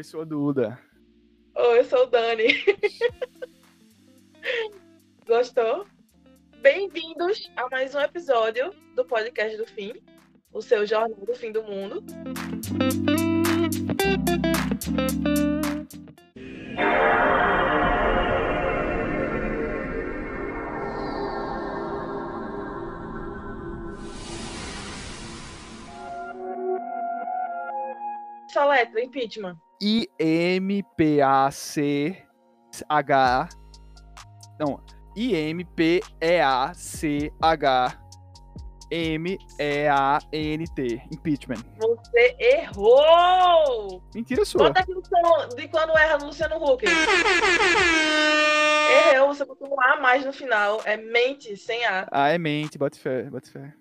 Oi, sou a Duda. Oi, eu sou o Dani. Gostou? Bem-vindos a mais um episódio do podcast do Fim, o seu jornal do fim do mundo. Letra, impeachment. I-M-P-A-C-H. Não. I-M-P-A-C-H-M-E-A-N-T. Impeachment. Você errou! Mentira sua. Bota aqui no som de quando erra no Luciano Huck. Errou, você botou um A mais no final. É mente, sem A. Ah, é mente, bota fé, bota fé.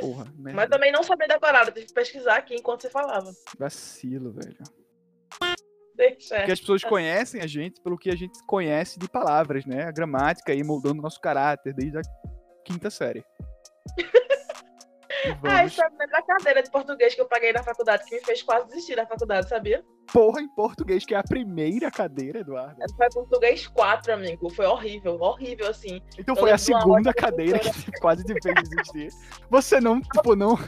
Porra, merda. Mas também não sabia decorar, eu tive que pesquisar aqui enquanto você falava. Vacilo, velho. Deixa. Porque as pessoas conhecem a gente pelo que a gente conhece de palavras, né? A gramática aí moldando o nosso caráter desde a quinta série. Ah, isso é da cadeira de português que eu paguei na faculdade, que me fez quase desistir da faculdade, sabia? porra em português, que é a primeira cadeira, Eduardo. Foi português 4, amigo. Foi horrível, horrível, assim. Então Eu foi a segunda a cadeira que quase te fez desistir. Você não, tipo, não,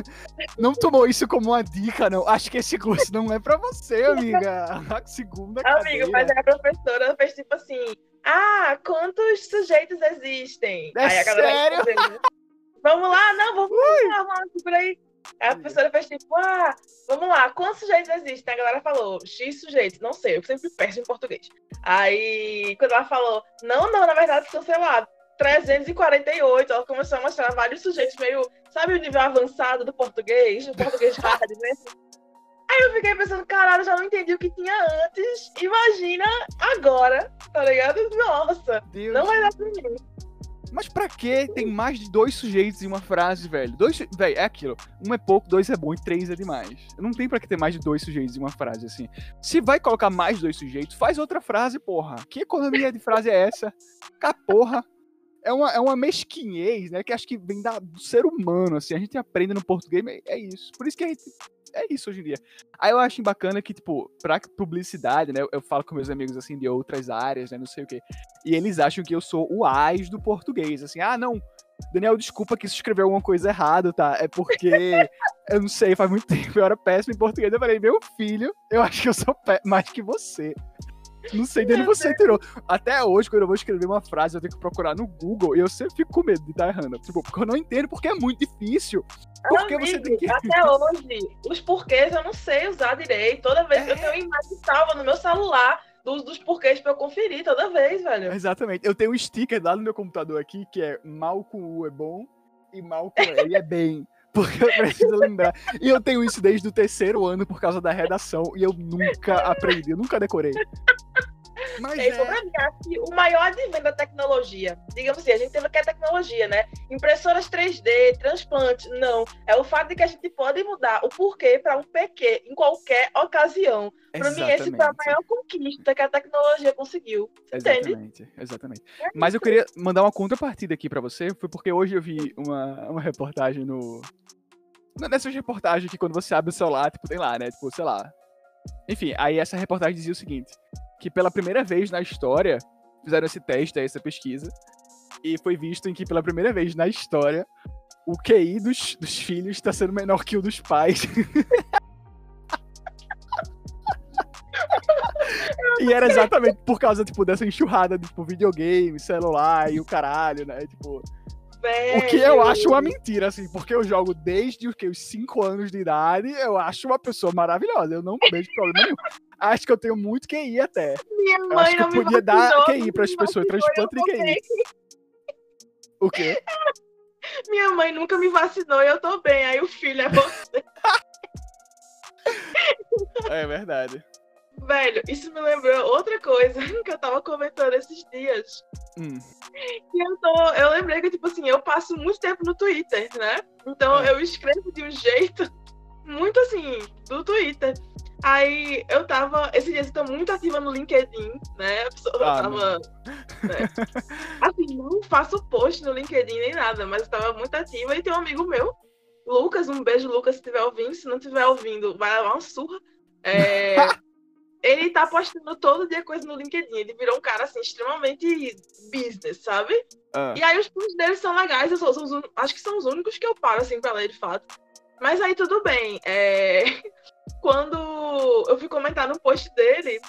não tomou isso como uma dica, não. Acho que esse curso não é pra você, amiga. A segunda cadeira. Amigo, mas a professora fez tipo assim: Ah, quantos sujeitos existem? É a galera sério? Vamos lá, não, vamos lá, vamos por aí. Aí a professora fez tipo, ah, vamos lá, quantos sujeitos existem? A galera falou, X sujeitos, não sei, eu sempre peço em português. Aí, quando ela falou, não, não, na verdade são, sei lá, 348, ela começou a mostrar vários sujeitos meio, sabe o nível avançado do português, o português hard, né? Aí eu fiquei pensando, caralho, já não entendi o que tinha antes, imagina agora, tá ligado? Nossa, Deus. não vai dar pra mim. Mas pra que tem mais de dois sujeitos em uma frase, velho? Dois, velho, é aquilo. Um é pouco, dois é bom e três é demais. Não tem pra que ter mais de dois sujeitos em uma frase, assim. Se vai colocar mais dois sujeitos, faz outra frase, porra. Que economia de frase é essa? Cá, porra. É uma, é uma mesquinhez, né? Que acho que vem da, do ser humano, assim. A gente aprende no português, é isso. Por isso que a gente. É isso hoje em dia. Aí eu acho bacana que, tipo, pra publicidade, né? Eu, falo com meus amigos, assim, de outras áreas, né? Não sei o quê. E eles acham que eu sou o AIS do português. Assim, ah, não, Daniel, desculpa que se escreveu alguma coisa errada, tá? É porque, eu não sei, faz muito tempo eu era péssimo em português. Eu falei, meu filho, eu acho que eu sou mais que você. Não sei onde você tirou. Até hoje, quando eu vou escrever uma frase, eu tenho que procurar no Google e eu sempre fico com medo de estar errando. Tipo, porque eu não entendo, porque é muito difícil. Porque você Amigo, tem que. Até hoje, os porquês eu não sei usar direito. Toda vez É. eu tenho imagem salva no meu celular dos, dos porquês pra eu conferir toda vez, velho. Exatamente. Eu tenho um sticker lá no meu computador aqui que é mal com U é bom e mal com L é bem. Porque eu preciso lembrar. E eu tenho isso desde o terceiro ano por causa da redação. E eu nunca aprendi, eu nunca decorei. Mas É isso, é, pra mim, acho que o maior advento da tecnologia, digamos assim, a gente teve que é tecnologia, né? Impressoras 3D, transplante, não. É o fato de que a gente pode mudar o porquê para um PQ em qualquer ocasião. Pra mim, esse foi a exatamente. maior conquista que a tecnologia conseguiu. Entende? Exatamente, exatamente. Mas eu queria mandar uma contrapartida aqui pra você, foi porque hoje eu vi uma, uma reportagem no. Nessas reportagens que quando você abre o celular, tipo, tem lá, né? Tipo, sei lá. Enfim, aí essa reportagem dizia o seguinte: que pela primeira vez na história, fizeram esse teste, essa pesquisa, e foi visto em que pela primeira vez na história, o QI dos, dos filhos está sendo menor que o dos pais. E era exatamente por causa, tipo, dessa enxurrada de, tipo, videogame, celular e o caralho, né? Tipo, o que eu Velho. acho uma mentira, assim, porque eu jogo desde os, que, os 5 anos de idade, eu acho uma pessoa maravilhosa, eu não vejo problema nenhum. Acho que eu tenho muito QI até. Minha Eu mãe acho que não eu me podia dar vacinou, QI não pras me pessoas, transplante de eu QI. O quê? Minha mãe nunca me vacinou e eu tô bem. Aí o filho é você. É verdade. Velho, isso me lembrou outra coisa que eu tava comentando esses dias. Hum, E eu, tô, eu lembrei que, tipo assim, eu passo muito tempo no Twitter, né? Então Ah. eu escrevo de um jeito muito assim, do Twitter. Aí eu tava. Esses dias eu tô muito ativa no LinkedIn, né? Eu Ah, tava. né? Assim, não faço post no LinkedIn nem nada, mas eu tava muito ativa e tem um amigo meu, Lucas, um beijo, Lucas, se estiver ouvindo. Se não estiver ouvindo, vai levar uma surra. É, ele tá postando todo dia coisa no LinkedIn. Ele virou um cara, assim, extremamente business, sabe? Ah, E aí os posts dele são legais, eu sou- são os acho que são os únicos que eu paro, assim, pra ler, de fato. Mas aí tudo bem. é, Quando eu fui comentar no post dele,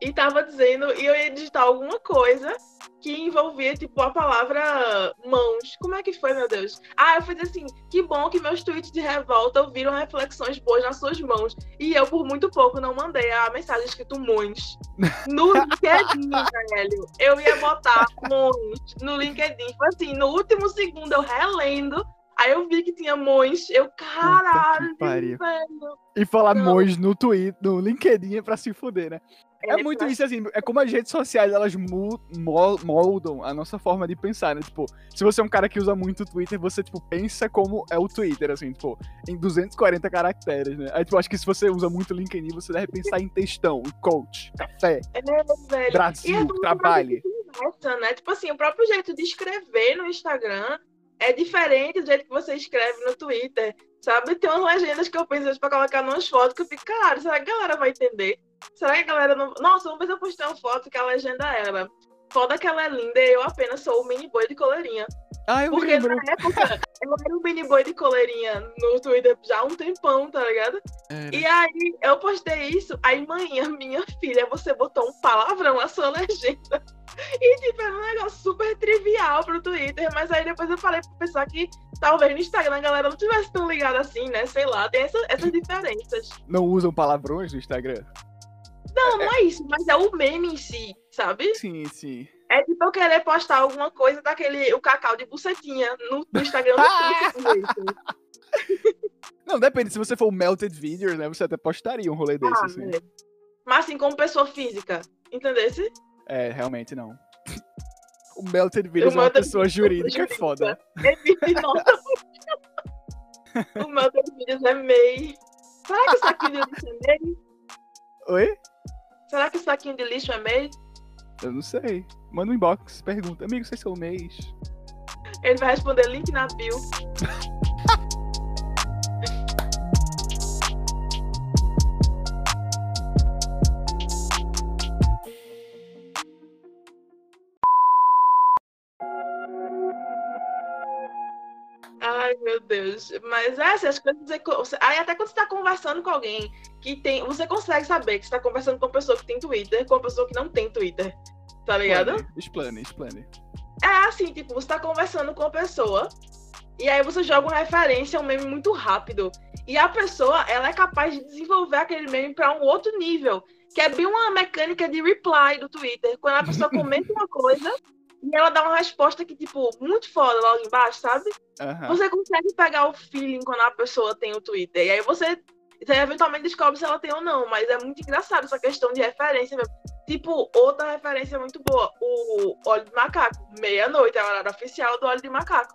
e tava dizendo, e eu ia digitar alguma coisa que envolvia, tipo, a palavra mãos. Como é que foi, meu Deus? Ah, eu dizer assim, que bom que meus tweets de revolta ouviram reflexões boas nas suas mãos. E eu, por muito pouco, não mandei a mensagem escrito mãos. No LinkedIn, velho. Eu ia botar mãos no LinkedIn. Foi assim, no último segundo, eu relendo, aí eu vi que tinha mãos. Eu, caralho, velho. E falar Não. mons no Twitter, no LinkedIn é pra se fuder, né? É muito isso, assim, é como as redes sociais, elas moldam a nossa forma de pensar, né? Tipo, se você é um cara que usa muito o Twitter, você, tipo, pensa como é o Twitter, assim, tipo, em 240 caracteres, né? Aí, tipo, acho que se você usa muito LinkedIn, você deve pensar em textão, em coach, café, É, velho. E Brasil, é trabalho. conversa, né? Tipo assim, o próprio jeito de escrever no Instagram é diferente do jeito que você escreve no Twitter, sabe? Tem umas legendas que eu penso vezes, pra colocar nas fotos que eu fico, cara, será que a galera vai entender? Será que a galera não. Nossa, uma vez eu postei uma foto que a legenda era. Foda que ela é linda e eu apenas sou o mini boy de coleirinha. Ah, eu Porque lembro. na época eu era um mini boy de coleirinha no Twitter já há um tempão, tá ligado? E aí eu postei isso, aí manhã, minha filha, você botou um palavrão na sua legenda. E tipo, era um negócio super trivial pro Twitter, mas aí depois eu falei pra pensar que talvez no Instagram a galera não tivesse tão ligada assim, né? Sei lá, tem essa- essas diferenças. Não usam palavrões no Instagram? Não, não é isso, mas é o meme em si, sabe? Sim, sim. É tipo eu querer postar alguma coisa daquele, o cacau de bucetinha no, no Instagram do. Não, depende, se você for o Melted Videos, né, você até postaria um rolê desse, Ah, assim. é. Mas assim, como pessoa física, entendesse? É, realmente não. O Melted Videos O é uma Melted pessoa Videos é jurídica, é jurídica. foda. O meu vídeos é MEI. Será que o saquinho de lixo é MEI? Oi? Será que o saquinho de lixo é MEI? Eu não sei. Manda um inbox, pergunta. Amigo, vocês são mês? Ele vai responder link na bio. Ai, meu Deus. Mas é assim, as coisas. Aí até quando você tá conversando com alguém que tem. Você consegue saber que você tá conversando com uma pessoa que tem Twitter com uma pessoa que não tem Twitter. Tá ligado? Explane, explane. É assim, tipo, você tá conversando com a pessoa e aí você joga uma referência, um meme muito rápido. E a pessoa, ela é capaz de desenvolver aquele meme pra um outro nível, que é bem uma mecânica de reply do Twitter. Quando a pessoa comenta uma coisa e ela dá uma resposta que, tipo, muito foda logo embaixo, sabe? Aham. Você consegue pegar o feeling quando a pessoa tem o Twitter. E aí você, você eventualmente descobre se ela tem ou não. Mas é muito engraçado essa questão de referência mesmo. Tipo, outra referência muito boa, o óleo de macaco. Meia-noite é a hora oficial do óleo de macaco.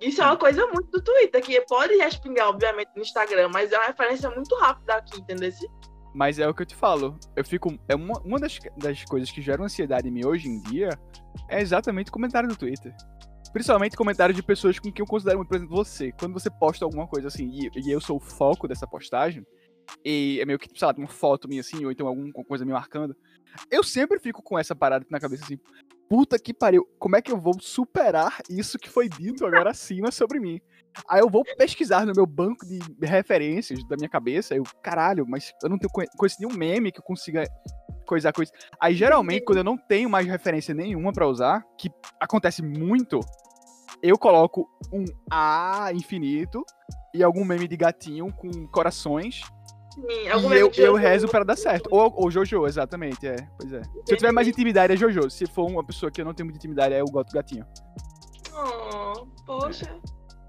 Isso é uma coisa muito do Twitter, que pode respingar, obviamente, no Instagram, mas é uma referência muito rápida aqui, entendeu? Mas é o que eu te falo. Eu fico. É uma, uma das, das coisas que gera ansiedade em mim hoje em dia é exatamente comentário no Twitter. Principalmente comentário de pessoas com quem eu considero muito, por exemplo, você. Quando você posta alguma coisa assim, e, e eu sou o foco dessa postagem, e é meio que, sei lá, uma foto minha assim, ou então alguma coisa me marcando, eu sempre fico com essa parada na cabeça assim, puta que pariu, como é que eu vou superar isso que foi dito agora acima sobre mim? Aí eu vou pesquisar no meu banco de referências da minha cabeça, eu, caralho, mas eu não tenho conhe- conheço nenhum meme que eu consiga coisar coisa. Aí geralmente, quando eu não tenho mais referência nenhuma pra usar, que acontece muito, eu coloco um A infinito e algum meme de gatinho com corações Sim, e eu, eu rezo pra dar certo. Ou, ou Jojo, exatamente, é. Pois é. Se eu tiver mais intimidade, é Jojo. Se for uma pessoa que eu não tenho muita intimidade, é o Goto Gatinho. Oh, poxa,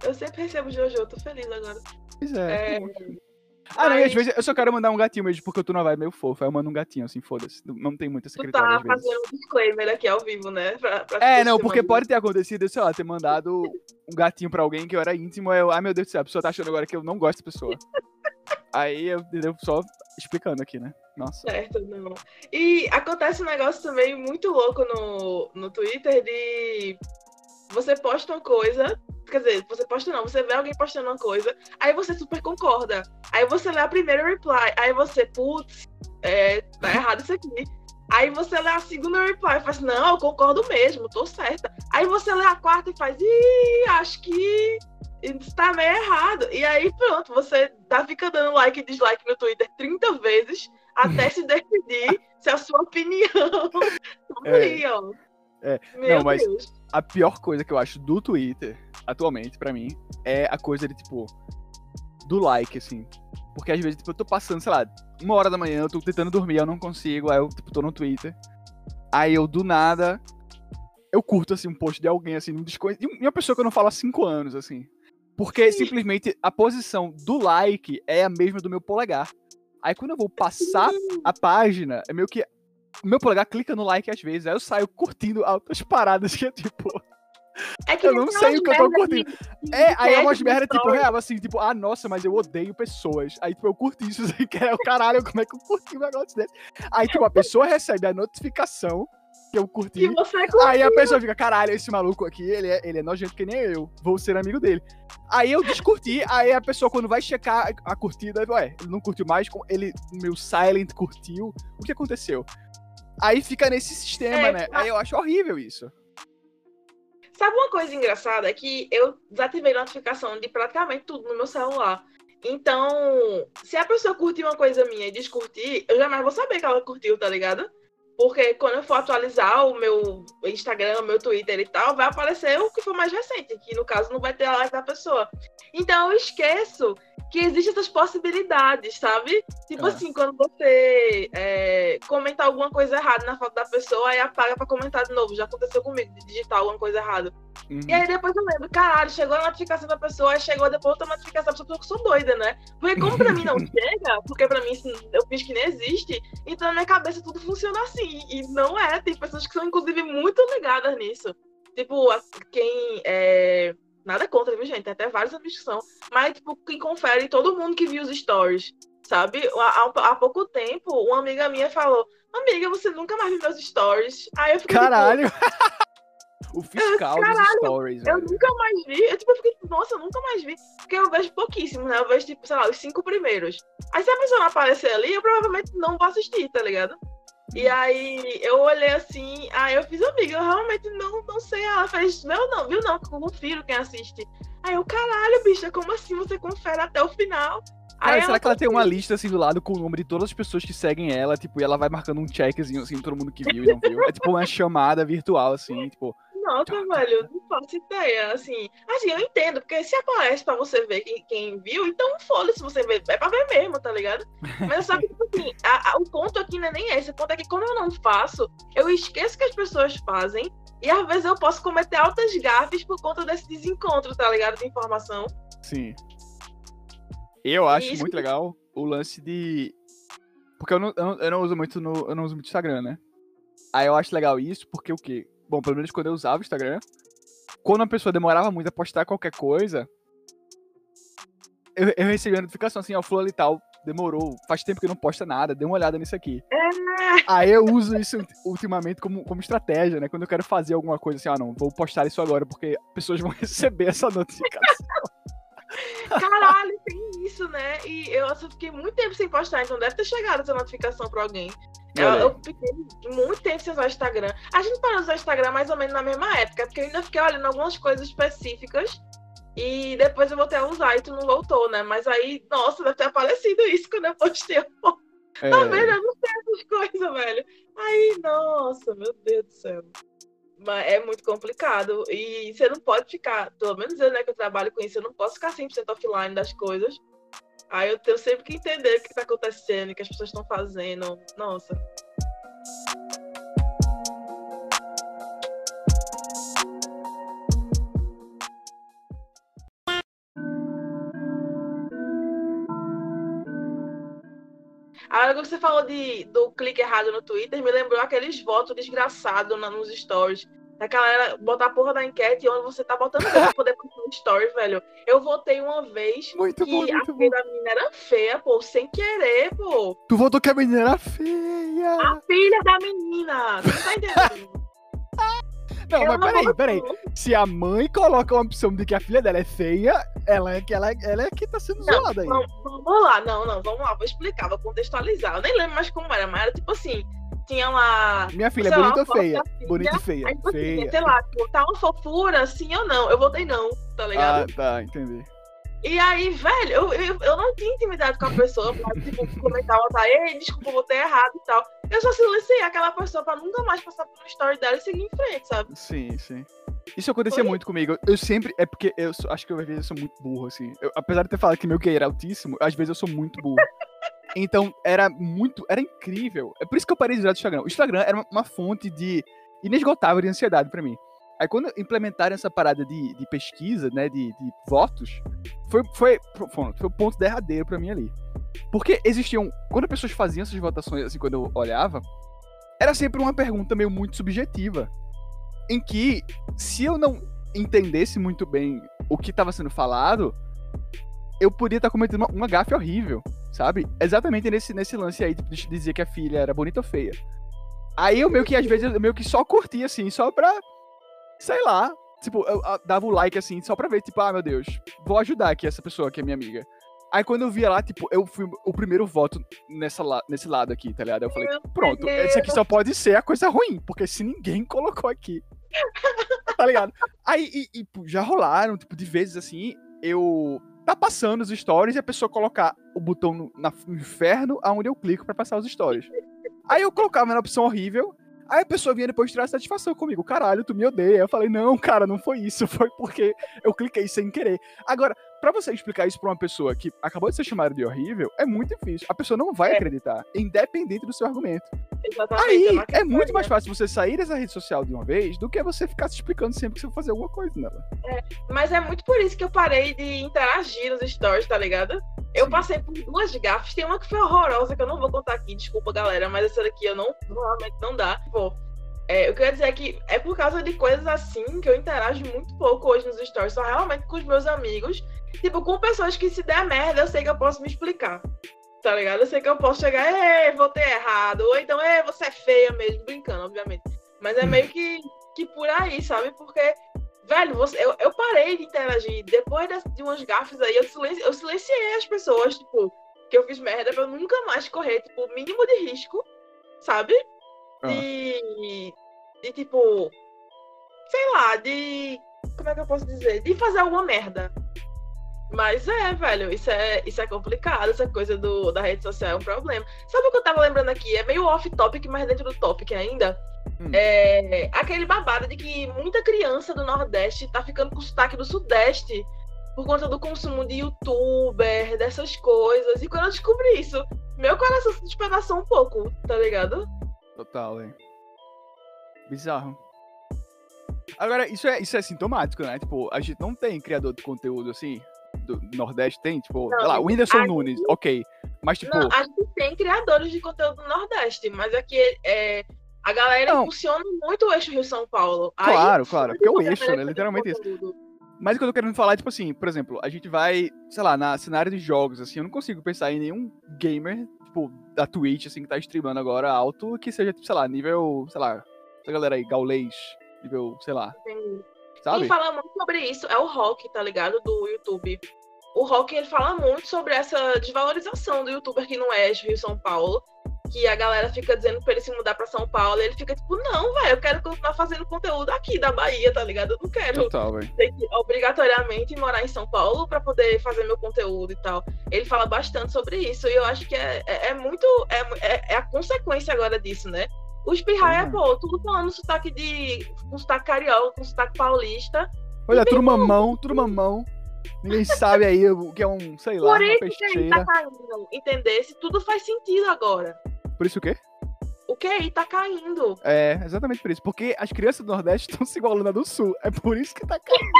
eu sempre recebo Jojo, tô feliz agora. Pois é. É, tá. Ah, não, e às vezes eu só quero mandar um gatinho mesmo, porque eu tô numa vibe meio fofa. Aí eu mando um gatinho, assim, foda-se. Não- tem muita Tu secretária tá às vezes. fazendo um disclaimer aqui ao vivo, né? Pra, pra É, não, porque pode ter acontecido, sei lá, ter mandado um gatinho pra alguém que eu era íntimo, aí eu, ai meu Deus do céu, a pessoa tá achando agora que eu não gosto da pessoa. aí eu, entendeu? Só explicando aqui, né? Nossa. Certo, não. E acontece um negócio também muito louco no, no Twitter de você posta uma coisa, quer dizer, você posta não, você vê alguém postando uma coisa, aí você super concorda. Aí você lê a primeira reply, aí você, putz, é, tá errado isso aqui. Aí você lê a segunda reply e faz, não, eu concordo mesmo, tô certa. Aí você lê a quarta e faz, ih, acho que está meio errado. E aí pronto, você tá fica dando like e dislike no Twitter 30 vezes até se decidir se a sua opinião. é. É. Não, mas Deus. a pior coisa que eu acho do Twitter, atualmente, para mim, é a coisa de, tipo, do like, assim. Porque às vezes, tipo, eu tô passando, sei lá, uma hora da manhã, eu tô tentando dormir, eu não consigo, aí eu, tipo, tô no Twitter. Aí eu, do nada, eu curto, assim, um post de alguém, assim, um desconhecido. E uma pessoa que eu não falo há cinco anos, assim. Porque Sim. simplesmente a posição do like é a mesma do meu polegar. Aí quando eu vou passar a página, é meio que meu polegar clica no like às vezes, aí eu saio curtindo altas paradas que é tipo. É que eu não sei o que eu tô curtindo. De, é, aí é umas merda, tipo, real, assim, tipo, ah, nossa, mas eu odeio pessoas. Aí, tipo, eu curti isso sem querer. Caralho, como é que eu curti um negócio desse? Aí, tipo, a pessoa recebe a notificação que eu curti. Aí a pessoa fica, caralho, esse maluco aqui, ele é, ele é nojento que nem eu. Vou ser amigo dele. Aí eu descurti, aí a pessoa, quando vai checar a curtida, ué, ele não curtiu mais, ele, meu silent curtiu. O que aconteceu? Aí fica nesse sistema, é, né? Aí eu acho horrível isso. Sabe uma coisa engraçada? É que eu desativei notificação de praticamente tudo no meu celular. Então, se a pessoa curtir uma coisa minha e descurtir, eu jamais vou saber que ela curtiu, tá ligado? Porque quando eu for atualizar o meu Instagram, o meu Twitter e tal, vai aparecer o que for mais recente, que no caso não vai ter a like da pessoa. Então eu esqueço que existem essas possibilidades, sabe? Tipo é. assim, quando você é, comenta alguma coisa errada na foto da pessoa, aí apaga pra comentar de novo. Já aconteceu comigo de digitar alguma coisa errada. Uhum. E aí depois eu lembro, caralho, chegou a notificação da pessoa, chegou depois outra notificação da pessoa, eu sou doida, né? Porque como pra mim não chega, porque pra mim eu fiz que nem existe, então na minha cabeça tudo funciona assim. E não é, tem pessoas que são inclusive muito ligadas nisso. Tipo, quem é Nada contra, viu, gente? Tem até vários amigos que são. Mas, tipo, quem confere, todo mundo que viu os stories, sabe? Há, há, pouco tempo, uma amiga minha falou: Amiga, você nunca mais viu meus stories. Aí eu fiquei. Tipo, Caralho! Tipo, o fiscal eu, dos stories. Eu velho. nunca mais vi. Eu, tipo, eu fiquei, nossa, eu nunca mais vi. Porque eu vejo pouquíssimo, né? Eu vejo, tipo, sei lá, os cinco primeiros. Aí se a pessoa não aparecer ali, eu provavelmente não vou assistir, tá ligado? E aí eu olhei assim, aí eu fiz, amiga, eu realmente não, não sei. Ela fez, meu não, viu não, que eu confiro quem assiste. Aí eu, caralho, bicha, como assim você confere até o final? Cara, será que ela tem uma lista assim do lado com o nome de todas as pessoas que seguem ela, tipo, e ela vai marcando um checkzinho assim, todo mundo que viu e não viu? É tipo uma chamada virtual, assim, tipo. Nossa, velho, não faço ideia, assim. Assim, eu entendo, porque se aparece pra você ver quem, quem viu, então foda-se você ver, é pra ver mesmo, tá ligado? Mas sabe que, tipo assim, a, a, o ponto aqui não é nem esse, o ponto é que quando eu não faço, eu esqueço que as pessoas fazem, e às vezes eu posso cometer altas gafes por conta desse desencontro, tá ligado? De informação. Sim. Eu acho muito legal o lance de. Porque eu não, eu não, eu não uso muito no. Eu não uso muito Instagram, né? Aí eu acho legal isso, porque o quê? Bom, pelo menos quando eu usava o Instagram, quando a pessoa demorava muito a postar qualquer coisa, eu, eu recebia a notificação assim, ó, fulano e tal, demorou, faz tempo que não posta nada, dê uma olhada nisso aqui. É. Aí eu uso isso ultimamente como, como estratégia, né? Quando eu quero fazer alguma coisa assim, ah, não, vou postar isso agora, porque pessoas vão receber essa notificação. Caralho, tem isso, né? E eu fiquei muito tempo sem postar, então deve ter chegado essa notificação pra alguém. Eu, eu, fiquei muito tempo sem usar o Instagram. A gente parou de usar o Instagram mais ou menos na mesma época, porque eu ainda fiquei olhando algumas coisas específicas e depois eu voltei a usar e tu não voltou, né? Mas aí, nossa, deve ter aparecido isso quando eu postei a foto. É. Tá vendo? Eu não sei essas coisas, velho. Aí, nossa, meu Deus do céu. Mas é muito complicado. E você não pode ficar, pelo menos eu, né, que eu trabalho com isso, eu não posso ficar 100% offline das coisas. Aí eu tenho sempre que entender o que está acontecendo, o que as pessoas estão fazendo. Nossa. Agora que você falou de, do clique errado no Twitter, me lembrou aqueles votos desgraçados nos stories daquela era botar a porra da enquete onde você tá botando pra poder postar um story, velho. Eu votei uma vez muito que bom, muito a filha da menina era feia, pô, sem querer, pô. Tu votou que a menina era feia. A filha da menina, tu não tá entendendo? Não, mas peraí, peraí. Se a mãe coloca uma opção de que a filha dela é feia, ela é que, ela, ela é que tá sendo Não, zoada aí. Vamos, vamos lá, não, não, vamos lá, vou explicar, vou contextualizar. Eu nem lembro mais como era, mas era tipo assim, tinha lá. Minha filha é bonita ou uma feia? da filha, Bonita e feia. Aí, tipo assim, feia. sei lá, tá uma fofura, sim ou não? Eu votei não, tá ligado? Ah, tá, entendi. E aí, velho, eu, eu, eu não tinha intimidade com a pessoa pra, tipo, comentar, botar, ei, desculpa, eu votei errado e tal. Eu só silenciei aquela pessoa pra nunca mais passar pelo story dela e seguir em frente, sabe? Sim, sim. Isso acontecia Foi? muito comigo. Eu sempre. É porque eu sou- acho que eu, às vezes eu sou muito burro, assim. Eu- apesar de ter falado que meu QI era altíssimo, às vezes eu sou muito burro. Então, era muito. Era incrível. É por isso que eu parei de usar o Instagram. O Instagram era uma, fonte de. inesgotável de ansiedade pra mim. Aí quando implementaram essa parada de, de pesquisa, né, de, de votos, foi, foi, foi, foi o ponto derradeiro pra mim ali. Porque existiam. Quando as pessoas faziam essas votações, assim, quando eu olhava, era sempre uma pergunta meio muito subjetiva. Em que, se eu não entendesse muito bem o que estava sendo falado, eu podia estar cometendo uma, uma gafe horrível, sabe? Exatamente nesse, nesse lance aí de dizer que a filha era bonita ou feia. Aí eu meio que, às vezes, eu meio que só curtia, assim, só pra. Sei lá. Tipo, eu, eu dava o like, assim, só pra ver, tipo, ah, meu Deus, vou ajudar aqui essa pessoa que é minha amiga. Aí quando eu via lá, tipo, eu fui o primeiro voto nessa la nesse lado aqui, tá ligado? Eu falei, pronto, esse aqui só pode ser a coisa ruim, porque se ninguém colocou aqui. tá ligado? Aí e, e, já rolaram, tipo, de vezes assim, eu tá passando os stories e a pessoa colocar o botão no, na- no inferno aonde eu clico pra passar os stories. Aí eu colocava na opção horrível, aí a pessoa vinha depois tirar satisfação comigo. Caralho, tu me odeia. Eu falei, não, cara, não foi isso, foi porque eu cliquei sem querer. Agora, pra você explicar isso pra uma pessoa que acabou de ser chamada de horrível, é muito difícil. A pessoa não vai É. acreditar, independente do seu argumento. Exatamente. Aí uma é muito mais fácil você sair dessa rede social de uma vez do que você ficar se explicando sempre que você for fazer alguma coisa nela. Mas é muito por isso que eu parei de interagir nos stories, tá ligado? Eu Sim. passei por duas gafes. Tem uma que foi horrorosa, que eu não vou contar aqui, desculpa, galera, mas essa daqui eu não, normalmente não dá. Pô, é, eu queria dizer é que é por causa de coisas assim que eu interajo muito pouco hoje nos stories, só realmente com os meus amigos. Tipo, com pessoas que se der merda, eu sei que eu posso me explicar. Tá ligado? Eu sei que eu posso chegar, ei, votei errado. Ou então, ei, você é feia mesmo, brincando, obviamente. Mas é meio que, que por aí, sabe? Porque Velho, você, eu, eu parei de interagir. Depois das- de umas gafes aí, eu, silenci, eu silenciei as pessoas, tipo, que eu fiz merda pra eu nunca mais correr, tipo, o mínimo de risco, sabe? Ah. De. De tipo. Sei lá, de. Como é que eu posso dizer? De fazer alguma merda. Mas é, velho, isso é, isso é complicado, essa coisa do, da rede social é um problema. Sabe o que eu tava lembrando aqui? É meio off-topic, mas dentro do topic ainda. Hum. É, aquele babado de que muita criança do Nordeste tá ficando com sotaque do Sudeste por conta do consumo de youtuber, dessas coisas. E quando eu descobri isso, meu coração se despedaçou um pouco, tá ligado? Total, velho. Bizarro. Agora, isso é, isso é sintomático, né? Tipo, a gente não tem criador de conteúdo assim. Do Nordeste tem, tipo, Não, sei lá, o Whindersson a Nunes, ok. Mas, tipo, Não, a gente tem criadores de conteúdo do Nordeste, mas aqui é, a galera Não. impulsiona muito o eixo Rio-São Paulo. Aí, claro, claro. Porque é o eixo, né? Literalmente isso. Mas o que eu tô querendo falar é, tipo assim, por exemplo, a gente vai, sei lá, na cenário de jogos, assim, eu não consigo pensar em nenhum gamer, tipo, da Twitch, assim, que tá streamando agora alto, que seja, tipo, sei lá, nível, sei lá, essa galera aí, gaulês, nível, sei lá, Entendi. sabe? Quem fala muito sobre isso é o Rock, tá ligado? Do YouTube. O Rock, ele fala muito sobre essa desvalorização do youtuber que não é de Rio São Paulo. Que a galera fica dizendo pra ele se mudar pra São Paulo. E ele fica tipo, não, velho, eu quero continuar fazendo conteúdo aqui da Bahia, tá ligado? Eu não quero Total, ter que obrigatoriamente morar em São Paulo pra poder fazer meu conteúdo e tal. Ele fala bastante sobre isso. E eu acho que é, é, é muito. É, é, é a consequência agora disso, né? O Espirraia, Uhum. pô, tudo falando sotaque de. com sotaque carioca, com sotaque paulista. Olha, tudo mamão, tudo mamão. Ninguém sabe aí o que é um, sei lá, Por isso que aí tá caindo, entender? Se tudo faz sentido agora. Por isso o quê? O QI tá caindo. É, exatamente por isso. Porque as crianças do Nordeste estão se igualando à do Sul. É por isso que tá caindo.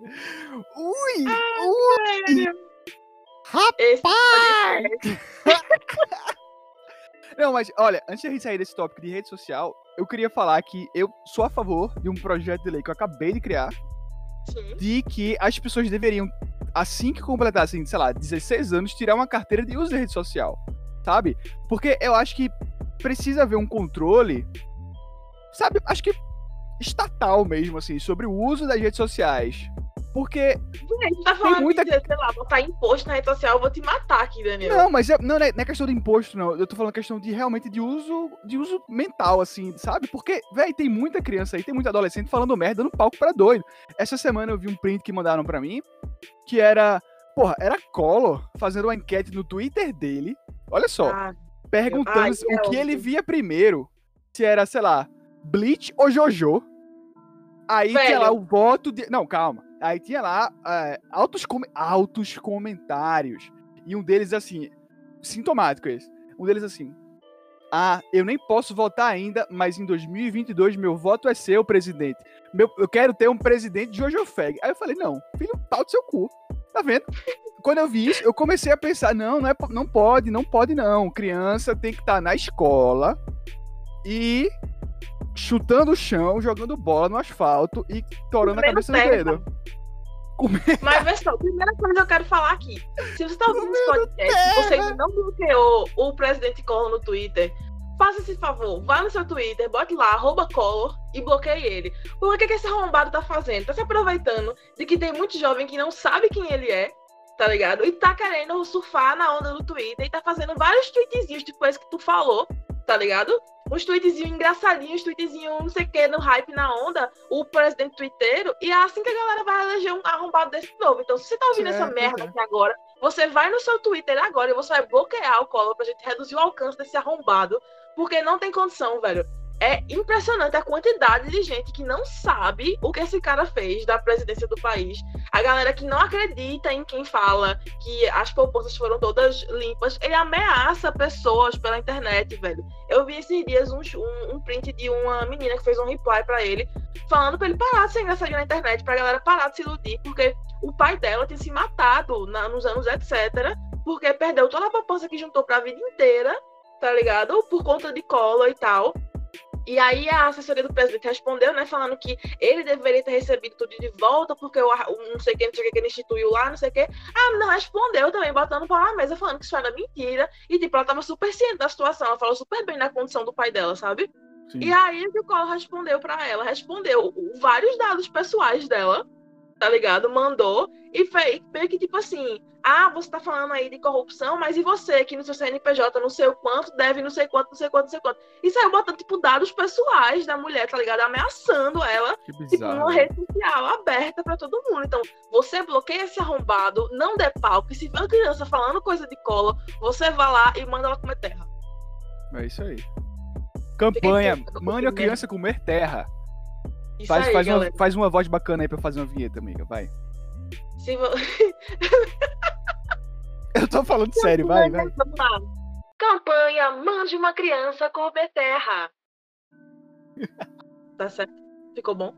Ui! Ui! Esse Rapaz! Não, mas olha, antes de a gente sair desse tópico de rede social, eu queria falar que eu sou a favor de um projeto de lei que eu acabei de criar, Sim. de que as pessoas deveriam, assim que completassem, sei lá, 16 anos, tirar uma carteira de uso de rede social, sabe? Porque eu acho que precisa haver um controle, sabe? Acho que estatal mesmo, assim, sobre o uso das redes sociais. Porque. Gente, tá falando muita... de, sei lá, botar imposto na rede social, eu vou te matar aqui, Daniel. Não, mas é, não, não é questão de imposto, não. Eu tô falando questão de realmente de uso, de uso mental, assim, sabe? Porque, velho, tem muita criança aí, tem muito adolescente falando merda no palco pra doido. Essa semana eu vi um print que mandaram pra mim, que era. Porra, era Collor fazendo uma enquete no Twitter dele. Olha só. Ah, perguntando ai, o que ele via primeiro. Se era, sei lá, Bleach ou Jojo. Aí Velho. tinha lá o voto de. Não, calma. Aí tinha lá é, altos, com... altos comentários. E um deles, assim, sintomático esse. Um deles, assim. Ah, eu nem posso votar ainda, mas em 2022 meu voto é seu, presidente. Meu, eu quero ter um presidente Jojo Feg. Aí eu falei, não, filho, pau do seu cu. Tá vendo? Quando eu vi isso, eu comecei a pensar, não, não, é, não pode, não pode não. Criança tem que estar tá na escola e chutando o chão, jogando bola no asfalto e torando a cabeça no dedo. Mas, pessoal, primeira coisa que eu quero falar aqui. Se você está ouvindo esse podcast e você ainda não bloqueou o presidente Collor no Twitter, faça esse favor, vá no seu Twitter, bote lá, arroba Collor e bloqueie ele. Porque o que, que esse arrombado tá fazendo? Tá se aproveitando de que tem muito jovem que não sabe quem ele é, tá ligado? E tá querendo surfar na onda do Twitter e tá fazendo vários tweetzinhos tipo esse que tu falou, tá ligado? uns tweetzinhos engraçadinhos, tweetzinhos não sei o que, no hype, na onda, o presidente twitteiro, e é assim que a galera vai eleger um arrombado desse novo. Então, se você tá ouvindo essa merda aqui agora, você vai no seu Twitter agora e você vai bloquear o colo pra gente reduzir o alcance desse arrombado, porque não tem condição, velho é impressionante a quantidade de gente que não sabe o que esse cara fez da presidência do país. A galera que não acredita em quem fala que as poupanças foram todas limpas. Ele ameaça pessoas pela internet, velho. Eu vi esses dias um, um, um print de uma menina que fez um reply para ele, falando pra ele parar de ser engraçadinho na internet, pra galera parar de se iludir, porque o pai dela tinha se matado na, nos anos etc. Porque perdeu toda a poupança que juntou pra vida inteira, tá ligado? Por conta de cola e tal. E aí a assessoria do presidente respondeu, né, falando que ele deveria ter recebido tudo de volta, porque o, não sei o que, não sei o que, que ele instituiu lá, não sei o que. Ah, não respondeu também, botando para na mesa, falando que isso era mentira. E, tipo, ela tava super ciente da situação, ela falou super bem da condição do pai dela, sabe? Sim. E aí o Collor respondeu para ela, respondeu vários dados pessoais dela, tá ligado? Mandou e fez meio que tipo assim: ah, você tá falando aí de corrupção, mas e você que no seu CNPJ não sei o quanto, deve não sei quanto, não sei quanto, não sei quanto. E saiu botando, tipo, dados pessoais da mulher, tá ligado? Ameaçando ela, tipo, numa rede social aberta pra todo mundo. Então, você bloqueia esse arrombado, não dê pau, porque se vê uma criança falando coisa de cola, você vai lá e manda ela comer terra. É isso aí. Campanha, mande a criança comer terra. Faz, aí, faz, uma, faz uma voz bacana aí pra fazer uma vinheta, amiga. Vai. Se vo... Eu tô falando sério, vai, vai. Campanha Mande uma criança comer terra. tá certo? Ficou bom?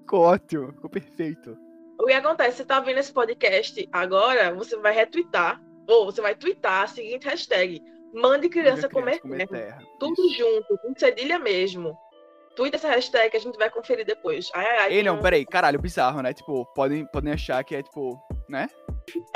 Ficou ótimo, ficou perfeito. O que acontece? Você tá vendo esse podcast agora, você vai retweetar, ou você vai twittar a seguinte hashtag: Mande criança, criança comer, comer terra. terra. Tudo Isso. junto, com cedilha mesmo. Twitter essa hashtag a gente vai conferir depois. Ai, ai, ai, Ei, não, peraí, caralho, bizarro, né? Tipo, podem, podem achar que é, tipo, né?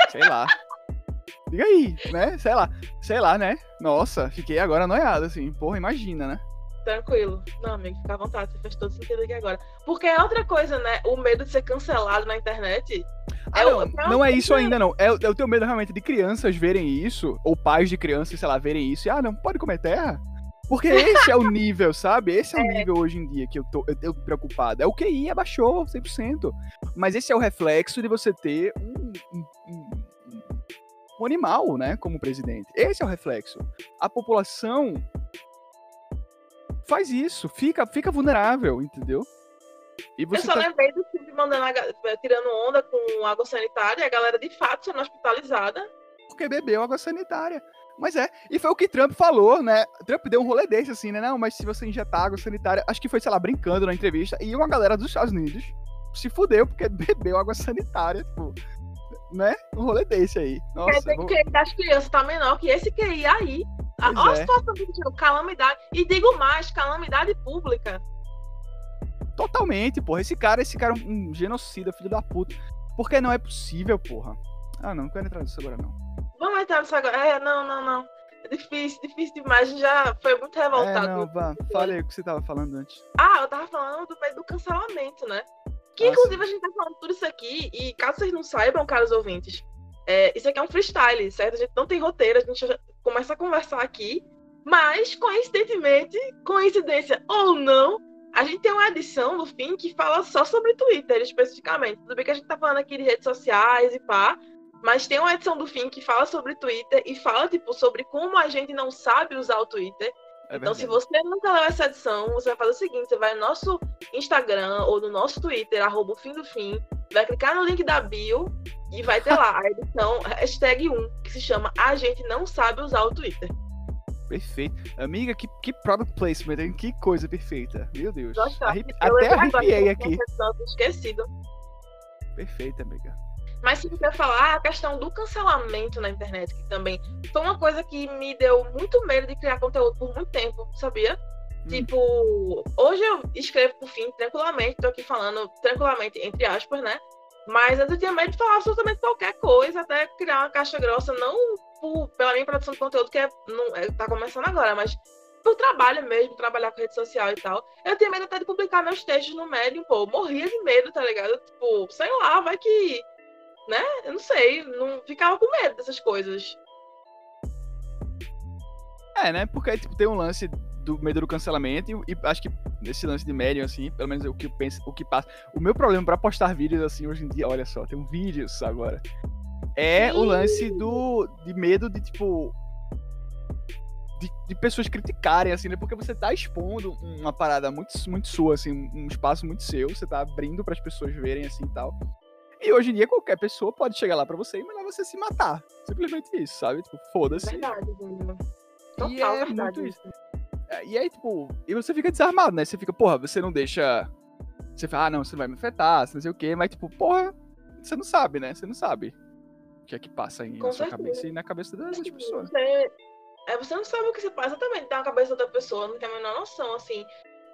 Sei lá. Diga aí, né? Sei lá. Sei lá, né? Nossa, fiquei agora noiado, assim. Porra, imagina, né? Tranquilo. Não, amigo, fica à vontade. Você fez todo sentido aqui agora. Porque é outra coisa, né? O medo de ser cancelado na internet. Ah, é não, o... não é isso ainda, não. É, é o teu medo realmente de crianças verem isso, ou pais de crianças, sei lá, verem isso e, ah, não, pode comer terra? Porque esse é o nível, sabe? Esse é o é. nível hoje em dia que eu tô, eu tô preocupado. É o QI abaixou 100%. Mas esse é o reflexo de você ter um, um, um, um animal, né, como presidente. Esse é o reflexo. A população faz isso, fica, fica vulnerável, entendeu? Eu só tá... lembrei do filme mandando tirando onda com água sanitária, a galera de fato sendo hospitalizada. Porque bebeu água sanitária. Mas é, e foi o que Trump falou, né? Trump deu um rolê desse, assim, né? Não, mas se você injetar água sanitária, acho que foi, sei lá, brincando na entrevista, e uma galera dos Estados Unidos se fudeu porque bebeu água sanitária, tipo, né? Um rolê desse aí. Nossa, Quer dizer vou... que das crianças tá menor que esse QI aí. A, olha é. a situação do calamidade. E digo mais, calamidade pública. Totalmente, porra. Esse cara, esse cara é um genocida, filho da puta. Porque não é possível, porra. Ah, não, não quero entrar nisso agora, não. Vamos entrar nisso agora. É, não, não, não. É difícil, difícil demais. A gente já foi muito revoltado. É, não, vá, fale aí o que você tava falando antes. Ah, eu tava falando do do cancelamento, né? Que Ah, inclusive a gente tá falando tudo isso aqui, e caso vocês não saibam, caros ouvintes, é, isso aqui é um freestyle, certo? A gente não tem roteiro, a gente começa a conversar aqui, mas coincidentemente, coincidência ou não, a gente tem uma edição no fim que fala só sobre Twitter, especificamente. Tudo bem que a gente tá falando aqui de redes sociais e pá, mas tem uma edição do fim que fala sobre Twitter e fala, tipo, sobre como a gente não sabe usar o Twitter. É Então, verdade. se você nunca leu essa edição, você vai fazer o seguinte: você vai no nosso Instagram ou no nosso Twitter, arroba o fim do fim, vai clicar no link da bio e vai ter lá a edição hashtag 1, que se chama A gente não sabe usar o Twitter. Perfeito. Amiga, que, que product placement, hein? Que coisa perfeita. Meu Deus. Nossa, Até arrepiei aqui. esquecido. Perfeita, amiga. Mas se você falar a questão do cancelamento na internet, que também foi uma coisa que me deu muito medo de criar conteúdo por muito tempo, sabia? Hum. Tipo, hoje eu escrevo por fim tranquilamente, tô aqui falando tranquilamente, entre aspas, né? Mas antes eu tinha medo de falar absolutamente qualquer coisa, até criar uma caixa grossa, não por- pela minha produção de conteúdo, que é, não, é, tá começando agora, mas por trabalho mesmo, trabalhar com rede social e tal. Eu tinha medo até de publicar meus textos no Medium, pô, morria de medo, tá ligado? Tipo, sei lá, vai que. Né? Eu não sei, não ficava com medo dessas coisas. É, né? Porque tipo, tem um lance do medo do cancelamento e, e acho que nesse lance de médium, assim, pelo menos é o que eu penso, o que passa. O meu problema pra postar vídeos, assim, hoje em dia, olha só, tem um vídeos agora. É o Sim. lance do de medo de, tipo. De, de pessoas criticarem, assim, né? Porque você tá expondo uma parada muito, muito sua, assim, um espaço muito seu, você tá abrindo para as pessoas verem, assim e tal. E hoje em dia qualquer pessoa pode chegar lá pra você e mandar você se matar. Simplesmente isso, sabe? Tipo, foda-se. Verdade, Bruno. E Total, é verdade. muito isso. É, E aí, tipo, e você fica desarmado, né? Você fica, porra, você não deixa. Você fala, ah, não, você não vai me afetar, você não sei o quê, mas, tipo, porra, você não sabe, né? Você não sabe o que é que passa aí na sua cabeça e na cabeça das, das pessoas. Você, é, você não sabe o que se passa exatamente tá na cabeça da pessoa, não tem a menor noção, assim.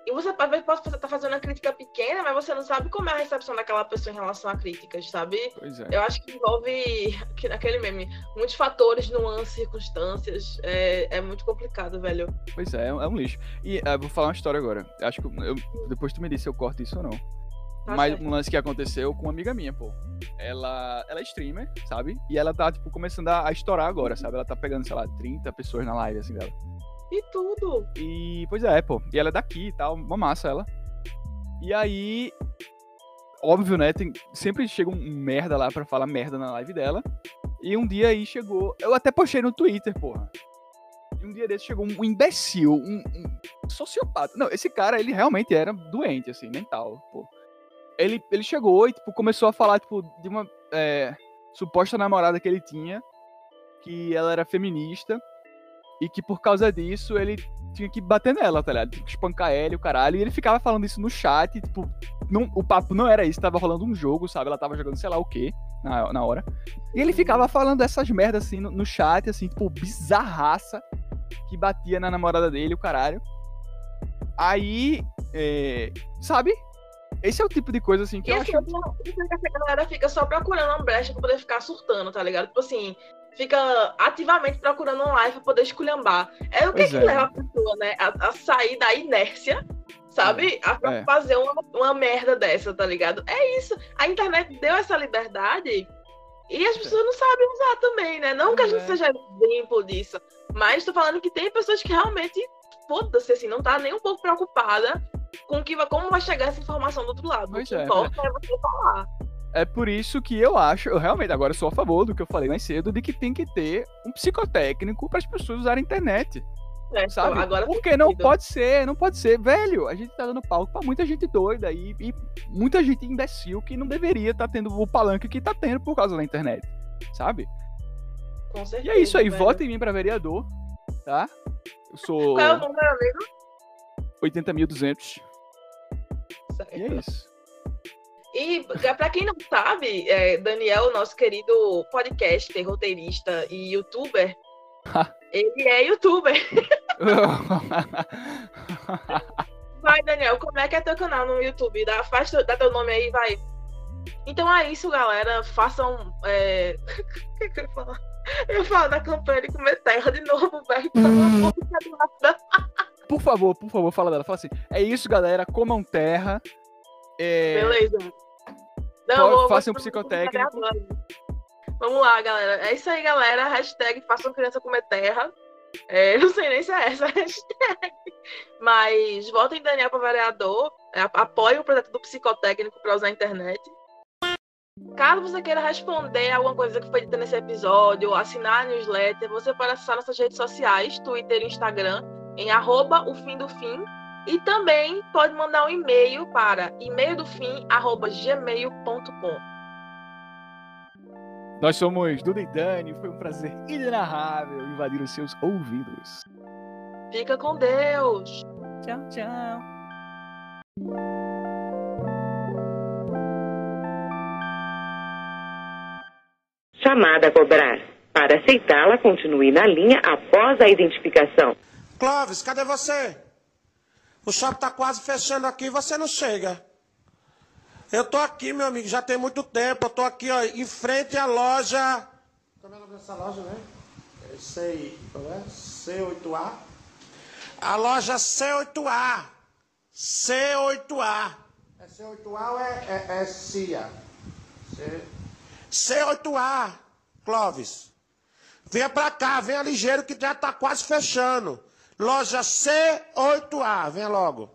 E você às vezes pode estar fazendo uma crítica pequena, mas você não sabe como é a recepção daquela pessoa em relação a críticas, sabe? Pois é. Eu acho que envolve que naquele meme, muitos fatores, nuances, circunstâncias. É, é muito complicado, velho. Pois é, é um, é lixo. E ah, vou falar uma história agora. Acho que eu- depois tu me disse se eu corto isso ou não. Tá Mas certo. um lance que aconteceu com uma amiga minha, pô. Ela, ela é streamer, sabe? E ela tá, tipo, começando a, a estourar agora, sabe? Ela tá pegando, sei lá, 30 pessoas na live, assim, dela. E tudo. E, pois é, pô. E ela é daqui e tal, uma massa ela. E aí, óbvio, né? Tem, sempre chega um merda lá pra falar merda na live dela. E um dia aí chegou. Eu até postei no Twitter, porra. E um dia desse chegou um imbecil, um, um sociopata. Não, esse cara, ele realmente era doente, assim, mental, pô. Ele, ele chegou e, tipo, começou a falar, tipo, de uma é, suposta namorada que ele tinha, que ela era feminista, e que por causa disso ele tinha que bater nela, tá ligado? Tinha que espancar ela e o caralho. E ele ficava falando isso no chat, tipo, não, o papo não era isso, tava rolando um jogo, sabe? Ela tava jogando sei lá o quê na, na hora. E ele ficava falando essas merdas assim no, no chat, assim, tipo, bizarraça, que batia na namorada dele, o caralho. Aí, é, sabe? Esse é o tipo de coisa assim que E eu assim, acho. essa galera fica só procurando uma brecha pra poder ficar surtando, tá ligado? Tipo assim, fica ativamente procurando um live pra poder esculhambar. É o que, Pois que é. leva a pessoa, né? A, a sair da inércia, sabe? A pra é. fazer uma, uma merda dessa, tá ligado? É isso. A internet deu essa liberdade e as pessoas não sabem usar também, né? Não que a gente é. seja exemplo disso, mas tô falando que tem pessoas que realmente, foda-se, assim, não tá nem um pouco preocupada com que, como vai chegar essa informação do outro lado. Pois o que é, importa é você falar. É por isso que eu acho, eu realmente agora sou a favor do que eu falei mais cedo, de que tem que ter um psicotécnico para as pessoas usarem a internet. Sabe? Então, agora Porque não pode ser, não pode ser. Velho, a gente tá dando palco pra muita gente doida e, e muita gente imbecil que não deveria estar tendo o palanque que tá tendo por causa da internet. Sabe? Com E certeza, é isso aí, velho. vota em mim pra vereador, tá? Eu sou Qual é o número, amigo? 80.200. Certo. E é isso. E pra quem não sabe, é, Daniel, nosso querido podcaster, roteirista e youtuber, ele é youtuber. Vai, Daniel, como é que é teu canal no YouTube? Dá, faz teu, dá teu nome aí, vai. Então é isso, galera. Façam. É... O que, que eu ia falar? Eu falo da campanha de comer terra de novo, velho. Por favor, por favor, fala dela. Fala assim. É isso, galera. Comam terra. É... Beleza. Não, faça um psicotécnico. Vamos lá, galera. É isso aí, galera. Hashtag façam criança comer terra. É, não sei nem se é essa hashtag. Mas votem Daniel para vereador. É, apoie o projeto do psicotécnico para usar a internet. Caso você queira responder alguma coisa que foi dita nesse episódio, ou assinar a newsletter, você pode acessar nossas redes sociais, Twitter e Instagram, em arroba o fim do fim. E também pode mandar um e-mail para e-mail do fim, gmail.com. Nós somos Duda e Dani, foi um prazer inenarrável invadir os seus ouvidos. Fica com Deus. Tchau, tchau. Chamada a cobrar. Para aceitá-la, continue na linha após a identificação. Clóvis, cadê você? O shopping tá quase fechando aqui, você não chega. Eu tô aqui, meu amigo, já tem muito tempo. Eu tô aqui, ó, em frente à loja. Como é o nome dessa loja, né? É C, é? C8A. A loja C8A. C8A. É C8A ou é, é, é CIA? C... C8A, Clóvis. Venha pra cá, venha ligeiro que já tá quase fechando. Loja C8A, venha logo.